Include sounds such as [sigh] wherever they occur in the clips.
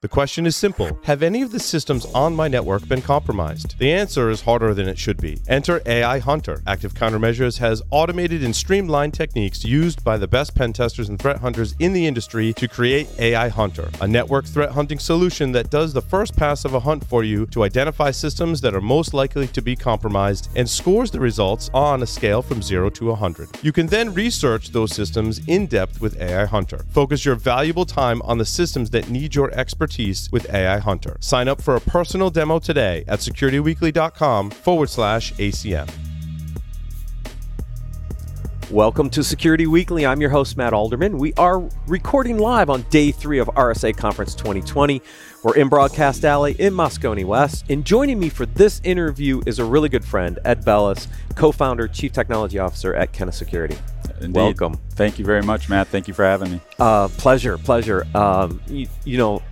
The question is simple Have any of the systems on my network been compromised? The answer is harder than it should be. Enter AI Hunter. Active Countermeasures has automated and streamlined techniques used by the best pen testers and threat hunters in the industry to create AI Hunter, a network threat hunting solution that does the first pass of a hunt for you to identify systems that are most likely to be compromised and scores the results on a scale from 0 to 100. You can then research those systems in depth with AI Hunter. Focus your valuable time on the systems that need your expertise with AI Hunter. Sign up for a personal demo today at securityweekly.com forward slash ACM. Welcome to Security Weekly. I'm your host, Matt Alderman. We are recording live on day three of RSA Conference 2020. We're in Broadcast Alley in Moscone West. And joining me for this interview is a really good friend, Ed Bellis, co founder, chief technology officer at Kenna Security. Indeed. Welcome. Thank you very much, Matt. Thank you for having me. Uh, pleasure, pleasure. Um, you, you know,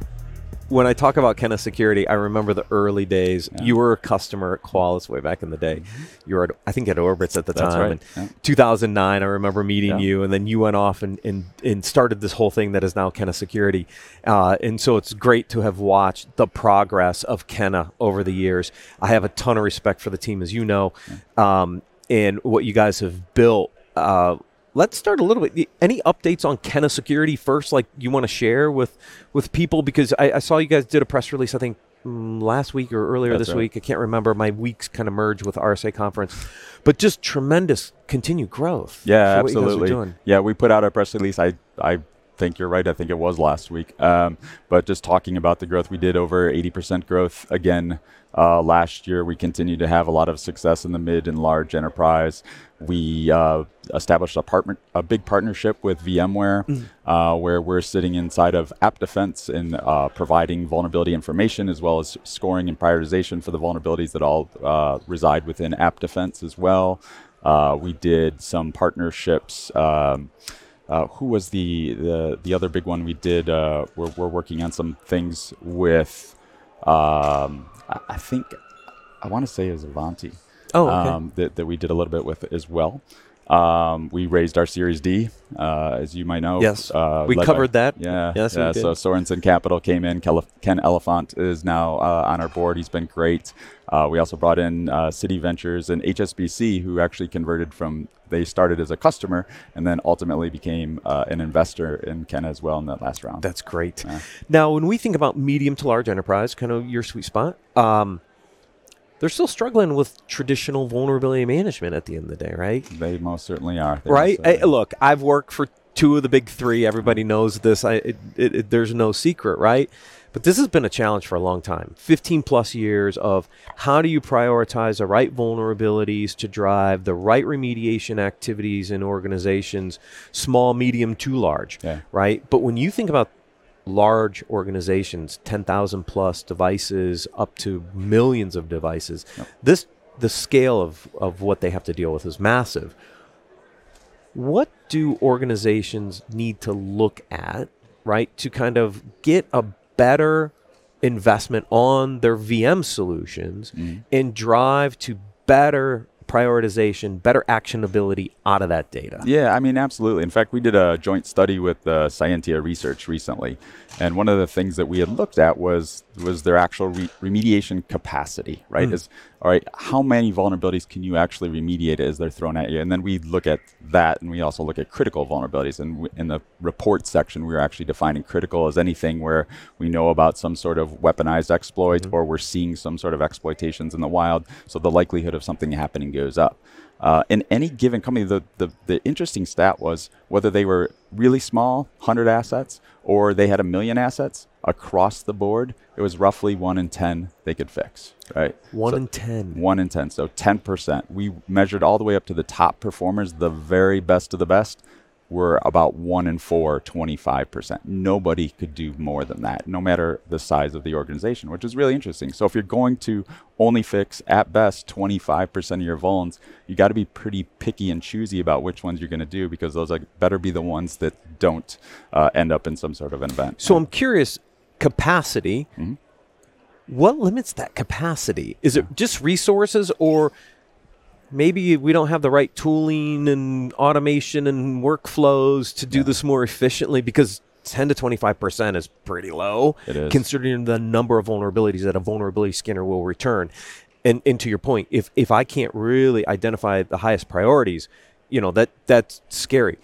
when I talk about Kenna Security, I remember the early days. Yeah. You were a customer at Qualys way back in the day. Mm-hmm. You were, at, I think, at Orbitz at the That's time. Right. Yeah. 2009, I remember meeting yeah. you, and then you went off and, and, and started this whole thing that is now Kenna Security. Uh, and so it's great to have watched the progress of Kenna over the years. I have a ton of respect for the team, as you know, um, and what you guys have built. Uh, let's start a little bit. Any updates on Kenna Security first, like you want to share with with people? Because I, I saw you guys did a press release, I think mm, last week or earlier That's this right. week. I can't remember. My weeks kind of merge with RSA conference, but just tremendous continued growth. Yeah, absolutely. Yeah, we put out a press release. I I think you're right. I think it was last week. Um, but just talking about the growth, we did over 80% growth again uh, last year. We continue to have a lot of success in the mid and large enterprise. We uh, established a partner, a big partnership with VMware, mm. uh, where we're sitting inside of App Defense and uh, providing vulnerability information as well as scoring and prioritization for the vulnerabilities that all uh, reside within App Defense as well. Uh, we did some partnerships. Um, uh, who was the, the the other big one we did? Uh, we're, we're working on some things with. Um, I, I, think I want to say it was Ivanti. Oh, okay. um, that, that we did a little bit with as well. Um, we raised our Series D, uh, as you might know. Yes, uh, we covered by, that. Yeah, yes, yeah. So Sorenson Capital came in. Ken Elefant is now uh, on our board. He's been great. Uh, we also brought in uh, Citi Ventures and HSBC, who actually converted from. They started as a customer and then ultimately became uh, an investor in Ken as well in that last round. That's great. Yeah. Now, when we think about medium to large enterprise, kind of your sweet spot. Um, they're still struggling with traditional vulnerability management at the end of the day, right? They most certainly are. They right? I, look, I've worked for two of the big three. Everybody knows this. I, it, it, there's no secret, right? But this has been a challenge for a long time 15 plus years of how do you prioritize the right vulnerabilities to drive the right remediation activities in organizations, small, medium to large, yeah. right? But when you think about large organizations, 10,000 plus devices, up to millions of devices. Yep. This the scale of, of what they have to deal with is massive. What do organizations need to look at, right, to kind of get a better investment on their VM solutions mm. and drive to better prioritization, better actionability out of that data. Yeah, I mean, absolutely. In fact, we did a joint study with uh, Cyentia Research recently, and one of the things that we had looked at was was their actual re- remediation capacity. Right? Mm. Is all right. How many vulnerabilities can you actually remediate as they're thrown at you? And then we look at that, and we also look at critical vulnerabilities. And w- in the report section, we were actually defining critical as anything where we know about some sort of weaponized exploit, mm-hmm. or we're seeing some sort of exploitations in the wild. So the likelihood of something happening goes up. Uh, in any given company, the, the, the interesting stat was whether they were really small, 100 assets, or they had a million assets across the board, it was roughly 1 in 10 they could fix, right? 1 so in 10. 1 in 10, so 10%. We measured all the way up to the top performers, the very best of the best were about one in four, 25%. Nobody could do more than that, no matter the size of the organization, which is really interesting. So if you're going to only fix at best 25% of your vulns, you got to be pretty picky and choosy about which ones you're going to do because those are better be the ones that don't uh, end up in some sort of an event. So I'm curious, capacity. Mm-hmm. What limits that capacity? Is it just resources or maybe we don't have the right tooling and automation and workflows to do yeah. this more efficiently because 10 to 25% is pretty low is. considering the number of vulnerabilities that a vulnerability scanner will return. And, and to your point, if, if I can't really identify the highest priorities, you know, that that's scary.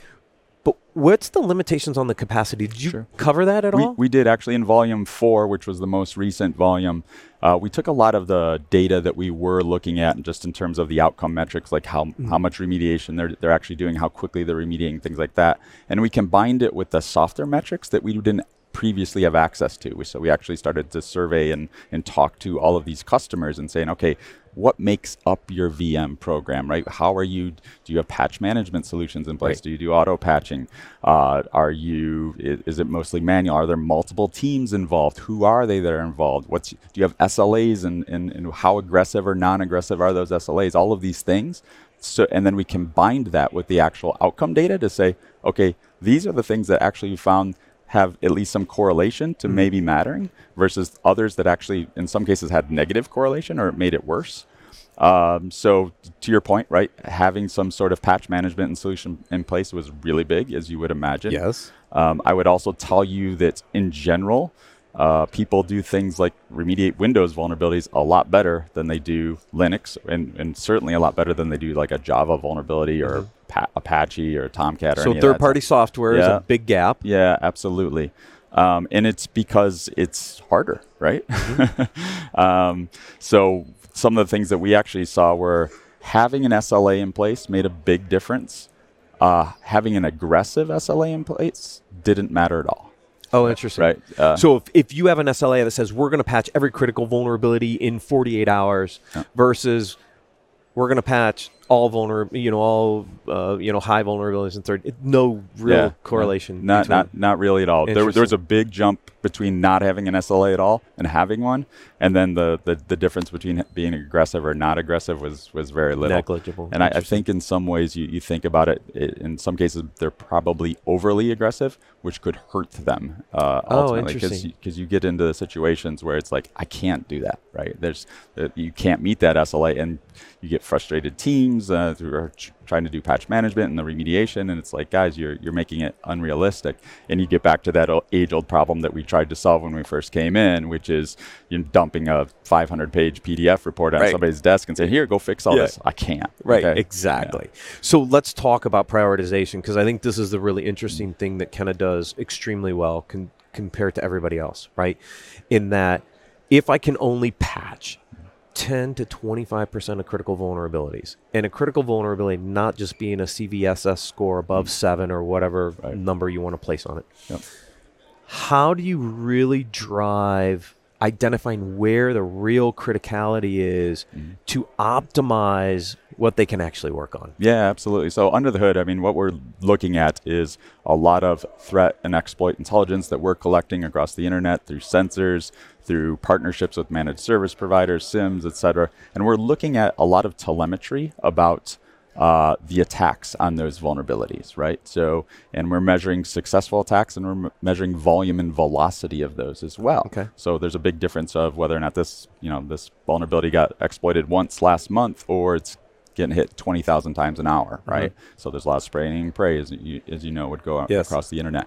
But what's the limitations on the capacity? Did you Sure. cover that at we, all? we did actually in volume four, which was the most recent volume. Uh, we took a lot of the data that we were looking at, just in terms of the outcome metrics, like how how much remediation they're they're actually doing, how quickly they're remediating, things like that, and we combined it with the softer metrics that we didn't previously have access to. So we actually started to survey and and talk to all of these customers and saying, okay, what makes up your VM program, right? How are you? Do you have patch management solutions in place? Right. Do you do auto patching? Uh, are you? Is it mostly manual? Are there multiple teams involved? Who are they that are involved? What's do you have SLAs and and, and how aggressive or non-aggressive are those SLAs? All of these things. So and then we combined that with the actual outcome data to say, okay, these are the things that actually you found have at least some correlation to maybe mattering versus others that actually in some cases had negative correlation or it made it worse. Um, so to your point, right, having some sort of patch management and solution in place was really big, as you would imagine. yes. Um, I would also tell you that in general, uh, people do things like remediate Windows vulnerabilities a lot better than they do Linux, and, and certainly a lot better than they do like a Java vulnerability or pa- Apache or Tomcat or Mm-hmm. So any of that third party software is a big gap. yeah, absolutely. Um, and it's because it's harder, right? [laughs] um, so some of the things that we actually saw were having an SLA in place made a big difference. Uh, having an aggressive SLA in place didn't matter at all, Oh, interesting. right? Uh, So if, if you have an SLA that says we're going to patch every critical vulnerability in 48 hours versus we're going to patch all vulnerable, you know, all uh, you know, high vulnerabilities in third, it, no real yeah, correlation. Not between- not not really at all. There, there was a big jump between not having an SLA at all and having one, and then the the, the difference between being aggressive or not aggressive was was very little. Negligible. And I, I think in some ways you, you think about it, it, in some cases they're probably overly aggressive, which could hurt them uh, Oh, ultimately because interesting. you, get into the situations where it's like I can't do that, right? There's uh, you can't meet that SLA, and you get frustrated teams uh, who are ch- trying to do patch management and the remediation, and it's like guys, you're you're making it unrealistic, and you get back to that age old problem that we tried to solve when we first came in, which is you dumping a 500 page PDF report on Right. somebody's desk and say, here, go fix all Yeah. this. I can't. Right, okay? exactly. So let's talk about prioritization because I think this is the really interesting thing that Kenna does extremely well con- compared to everybody else, right? In that if I can only patch 10 to 25% of critical vulnerabilities, and a critical vulnerability not just being a CVSS score above mm. seven or whatever Right. number you want to place on it, Yep. how do you really drive identifying where the real criticality is Mm-hmm. to optimize what they can actually work on? Yeah, absolutely. So under the hood, I mean, what we're looking at is a lot of threat and exploit intelligence that we're collecting across the internet through sensors, through partnerships with managed service providers, SIEMs, et cetera. And we're looking at a lot of telemetry about uh, the attacks on those vulnerabilities, right? So, and we're measuring successful attacks and we're m- measuring volume and velocity of those as well. Okay. So there's a big difference of whether or not this, you know, this vulnerability got exploited once last month or it's getting hit 20,000 times an hour, right? So there's a lot of spraying and pray, as you, as you know, would go Yes. across the internet.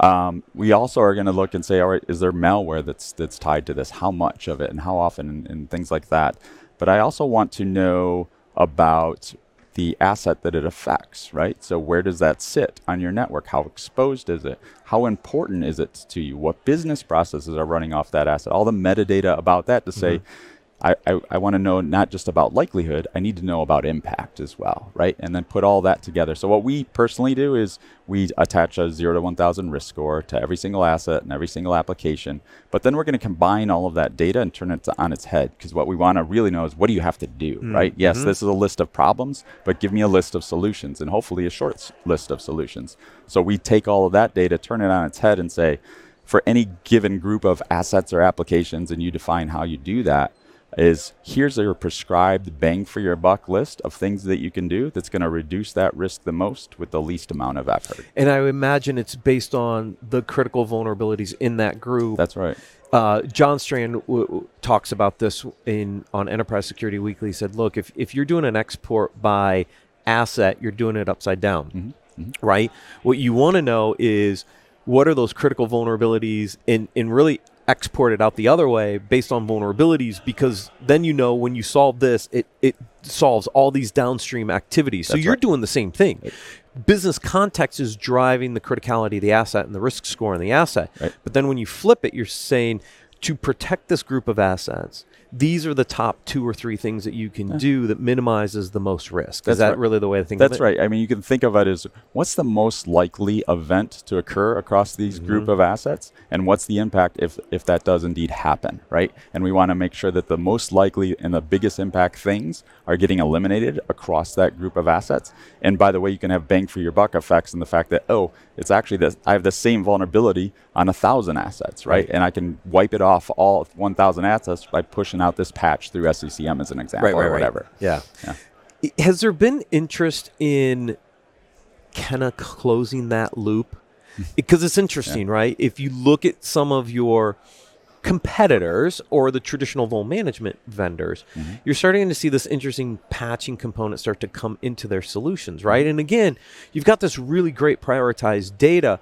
Um, we also are going to look and say, all right, is there malware that's that's tied to this? How much of it, and how often, and, and things like that. But I also want to know about the asset that it affects, right? So where does that sit on your network? How exposed is it? How important is it to you? What business processes are running off that asset? All the metadata about that to say, mm-hmm. I, I, I want to know not just about likelihood, I need to know about impact as well, right? And then put all that together. So, what we personally do is we attach a 0 to 1000 risk score to every single asset and every single application. But then we're going to combine all of that data and turn it to, on its head because what we want to really know is what do you have to do, mm, right? Yes, mm-hmm. this is a list of problems, but give me a list of solutions and hopefully a short s- list of solutions. So, we take all of that data, turn it on its head, and say, for any given group of assets or applications, and you define how you do that is here's a prescribed bang for your buck list of things that you can do that's going to reduce that risk the most with the least amount of effort. And I imagine it's based on the critical vulnerabilities in that group. That's right. uh, John Strand w- w- talks about this in on Enterprise Security Weekly. He said, "Look, if if you're doing an export by asset, you're doing it upside down, right? What you want to know is what are those critical vulnerabilities and, and really export it out the other way based on vulnerabilities because then you know when you solve this it it solves all these downstream activities so That's you're right. doing the same thing business context is driving the criticality of the asset and the risk score on the asset Right. but then when you flip it you're saying to protect this group of assets these are the top two or three things that you can do that minimizes the most risk. That's is that right. really the way to think That's right. I mean, you can think of it as what's the most likely event to occur across these Mm-hmm. group of assets, and what's the impact if if that does indeed happen, right? And we want to make sure that the most likely and the biggest impact things are getting eliminated across that group of assets. And by the way, you can have bang for your buck effects in the fact that oh, it's actually that I have the same vulnerability on a thousand assets, right? Right. And I can wipe it off all 1,000 assets by pushing out this patch through SCCM as an example or whatever. Yeah. Yeah. Has there been interest in kind of closing that loop? [laughs] Because it's interesting, right? If you look at some of your competitors or the traditional vuln management vendors, mm-hmm. you're starting to see this interesting patching component start to come into their solutions, right? And again, you've got this really great prioritized data.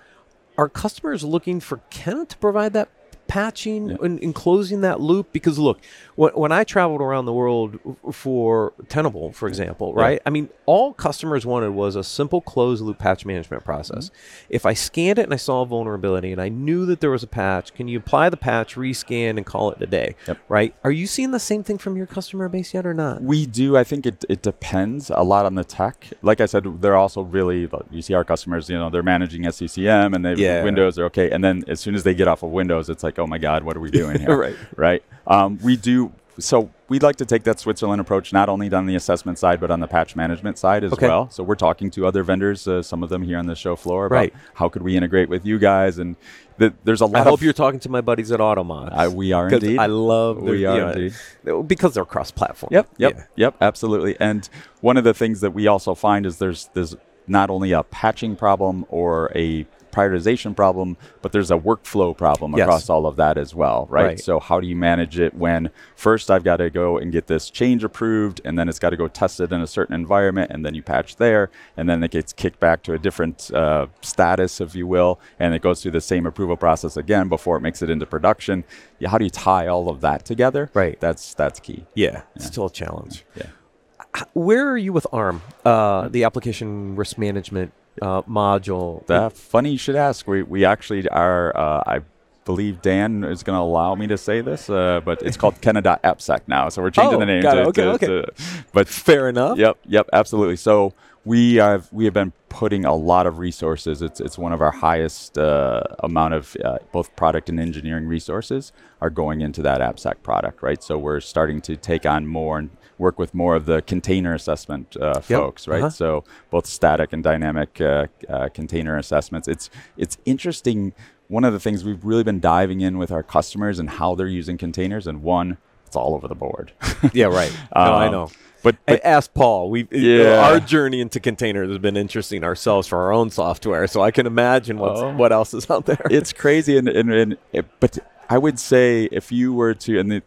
Are customers looking for Kenna to provide that patching and, and closing that loop? Because look, when, when I traveled around the world for Tenable, for example, right? I mean, all customers wanted was a simple closed loop patch management process. Mm-hmm. If I scanned it and I saw a vulnerability and I knew that there was a patch, can you apply the patch, rescan, and call it a day? Yep. Right? Are you seeing the same thing from your customer base yet or not? We do. I think it, it depends a lot on the tech. Like I said, they're also really, you see our customers, you know, they're managing SCCM and they Yeah. Windows are okay. And then as soon as they get off of Windows, it's like, oh my God, what are we [laughs] doing here? Right. Right. Um, we do. So we'd like to take that Switzerland approach, not only on the assessment side, but on the patch management side as Okay. well. So we're talking to other vendors, uh, some of them here on the show floor, about Right. how could we integrate with you guys. And th- there's a lot I of. hope you're talking to my buddies at Automox. Uh, we are indeed. I love We you are know, indeed. because they're cross-platform. Yep, yep, Yeah. yep, absolutely. And one of the things that we also find is there's there's not only a patching problem or a prioritization problem, but there's a workflow problem Yes. across all of that as well, right? Right. So how do you manage it when first I've got to go and get this change approved, and then it's got to go tested in a certain environment, and then you patch there, and then it gets kicked back to a different uh, status, if you will, and it goes through the same approval process again before it makes it into production. Yeah, how do you tie all of that together? Right. That's that's key. Yeah, it's still a challenge. Yeah. Where are you with ARM, uh, the application risk management uh, module? Uh, funny you should ask. We we actually are. Uh, I believe Dan is going to allow me to say this, uh, but it's called [laughs] Kenna.appsec now. So we're changing Oh, the name. got to, it. Okay, to- okay. to- but Fair enough. Yep, yep, absolutely. So we have we have been putting a lot of resources. It's it's one of our highest uh, amount of uh, both product and engineering resources are going into that AppSec product, right? So we're starting to take on more and work with more of the container assessment uh, folks, right? uh-huh. So both static and dynamic uh, uh, container assessments. It's it's interesting. One of the things we've really been diving in with our customers and how they're using containers, and one, it's all over the board. [laughs] Yeah, right. [laughs] no, I Um, know. But, I but asked Paul. We Yeah. our journey into containers has been interesting ourselves for our own software, so I can imagine what's, Oh. what else is out there. it's crazy and, and, and it, but i would say if you were to and the,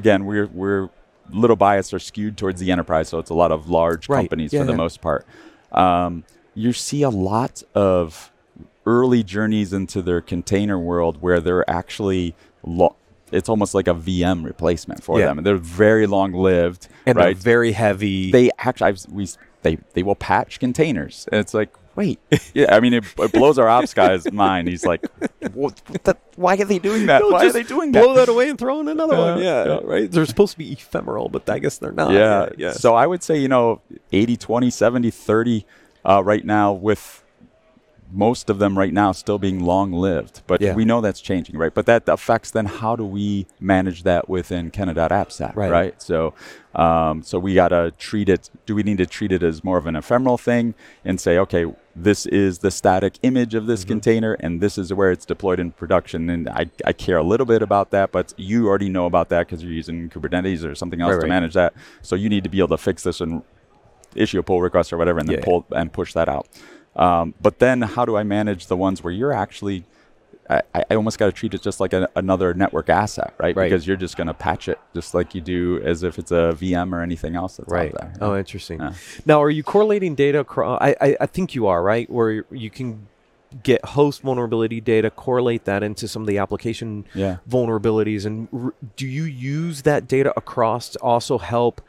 again we're we're little biased or skewed towards the enterprise so it's a lot of large Right. companies Yeah, for the most part um, you see a lot of early journeys into their container world where they're actually lo- it's almost like a vm replacement for Yeah. them and they're very long lived and they're right very heavy. they actually I've, we they they will patch containers and it's like wait [laughs] yeah i mean it, it blows our ops guy's [laughs] mind he's like what, what the, why are they doing that No, why are they doing that? blow that away and throw in another one. Yeah, Yeah, yeah. right. They're supposed to be ephemeral, but I guess they're not. yeah, yeah. so i would say you know 80 20 70 30 uh, right now with most of them right now still being long lived but Yeah. we know that's changing right but that affects then how do we manage that within Kenna.appsec Right. right so um, so we got to treat it do we need to treat it as more of an ephemeral thing and say okay this is the static image of Mm-hmm. this container and this is where it's deployed in production and I, I care a little bit about that but you already know about that because you're using kubernetes or something else Right, to right. manage that so you need to be able to fix this and issue a pull request or whatever and then Yeah. pull and push that out um, but then how do i manage the ones where you're actually I, I almost got to treat it just like a, another network asset, right? Right. Because you're just going to patch it just like you do as if it's a VM or anything else that's Right. out there. Oh, interesting. Yeah. Now, are you correlating data across? I, I, I think you are, right? Where you can get host vulnerability data, correlate that into some of the application Yeah. vulnerabilities, and r- do you use that data across to also help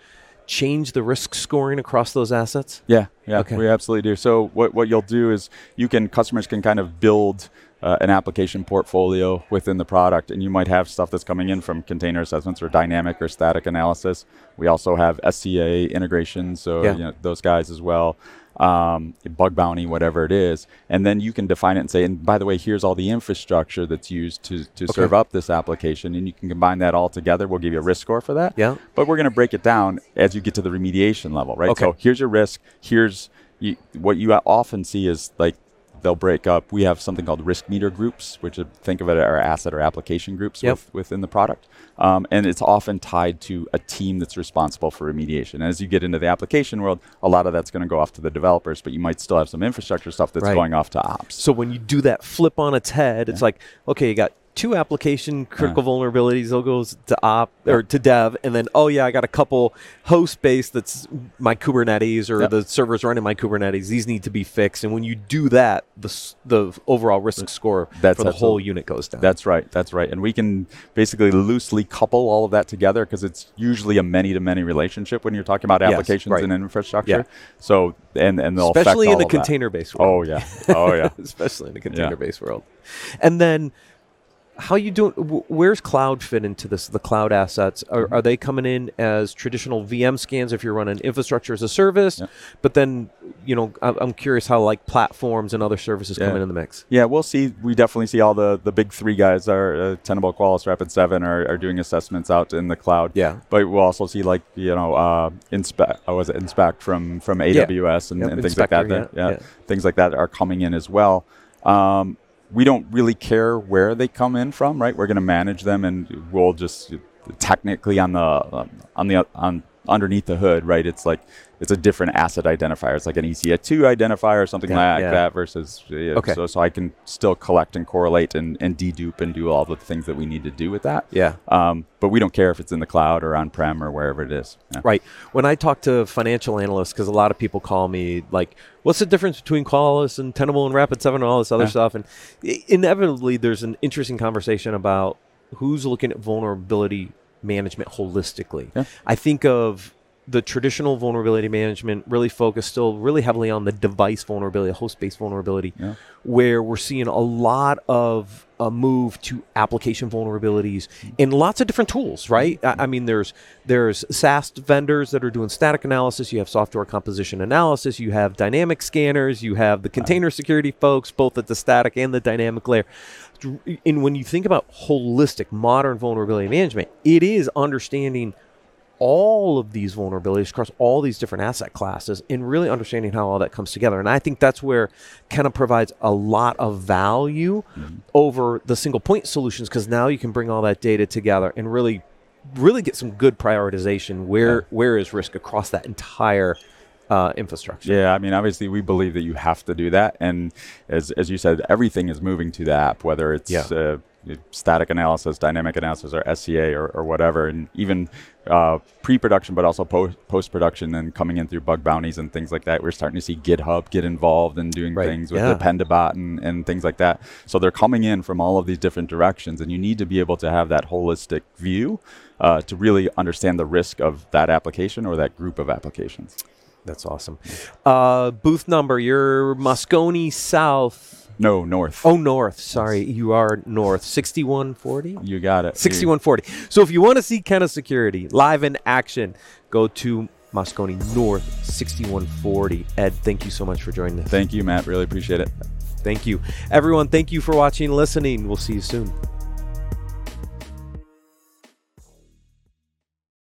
change the risk scoring across those assets? Yeah, yeah, Okay. we absolutely do. So what what you'll do is you can customers can kind of build uh, an application portfolio within the product, and you might have stuff that's coming in from container assessments or dynamic or static analysis. We also have SCA integration, so Yeah. you know, those guys as well. Um, bug bounty, whatever it is, and then you can define it and say, and by the way, here's all the infrastructure that's used to, to serve up this application, and you can combine that all together. We'll give you a risk score for that. Yeah. But we're going to break it down as you get to the remediation level, right? Okay. So here's your risk. Here's you, what you often see is like they'll break up. We have something called risk meter groups, which think of it as our asset or application groups Yep. with, within the product. Um, and it's often tied to a team that's responsible for remediation. And as you get into the application world, a lot of that's going to go off to the developers, but you might still have some infrastructure stuff that's Right. going off to ops. So when you do that flip on its head, it's like, okay, you got two application critical uh-huh. vulnerabilities. They'll go to op or to dev, and then oh yeah, I got a couple host based that's my Kubernetes or Yep. the servers running my Kubernetes. These need to be fixed. And when you do that, the the overall risk score That's for the whole unit goes down. That's right. That's right. And we can basically loosely couple all of that together because it's usually a many-to-many relationship when you're talking about Yes, applications right. and infrastructure. Yeah. So and and they'll especially in all a container based world. Oh yeah. Oh yeah. [laughs] especially in the container based world. And then how you doing where's cloud fit into this the cloud assets are, Mm-hmm. are they coming in as traditional vm scans if you're running infrastructure as a service Yep. but then you know I'm, curious how like platforms and other services come in in the mix Yeah, we'll see. We definitely see all the, the big three guys are uh, Tenable, Qualys, Rapid Seven are, are doing assessments out in the cloud. Yeah. but we'll also see like you know uh, inspect. I was it inspect from from AWS and, Yep, and things like that. That- yeah, yeah, yeah. things like that are coming in as well. Um, we don't really care where they come in from, right? We're going to manage them, and we'll just technically on the on the on underneath the hood, right? It's like it's a different asset identifier. It's like an ECA2 identifier or something Yeah, like yeah. that versus uh, Okay. so so I can still collect and correlate and, and dedupe and do all the things that we need to do with that. Yeah. Um, but we don't care if it's in the cloud or on prem or wherever it is. Yeah. Right. When I talk to financial analysts, because a lot of people call me like, "What's the difference between Qualys and Tenable and Rapid Seven and all this other Yeah. stuff?" And inevitably, there's an interesting conversation about who's looking at vulnerability management holistically. Yeah. I think of the traditional vulnerability management really focused still really heavily on the device vulnerability, host-based vulnerability, Yeah. where we're seeing a lot of a move to application vulnerabilities in lots of different tools, right? I, I mean, there's there's SaaS vendors that are doing static analysis. You have software composition analysis. You have dynamic scanners. You have the container security folks, both at the static and the dynamic layer. And when you think about holistic modern vulnerability management, it is understanding all of these vulnerabilities across all these different asset classes and really understanding how all that comes together. And I think that's where Kenna provides a lot of value over the single point solutions because now you can bring all that data together and really really get some good prioritization where where is risk across that entire uh, infrastructure. Yeah, I mean, obviously, we believe that you have to do that, and as as you said, everything is moving to the app, whether it's Yeah. uh, static analysis, dynamic analysis, or SCA, or, or whatever, and even uh, pre-production, but also po- post-production, and coming in through bug bounties and things like that. We're starting to see GitHub get involved in doing Right, things with yeah. the Dependabot and, and things like that. So they're coming in from all of these different directions, and you need to be able to have that holistic view uh, to really understand the risk of that application or that group of applications. That's awesome. Uh, booth number, you're Moscone South. No, north. Oh, north. Sorry, you are north. 6140? You got it. 6140. So if you want to see Kenna Security live in action, go to Moscone North 6140. Ed, thank you so much for joining us. Thank you, Matt. Really appreciate it. Thank you. Everyone, thank you for watching and listening. We'll see you soon.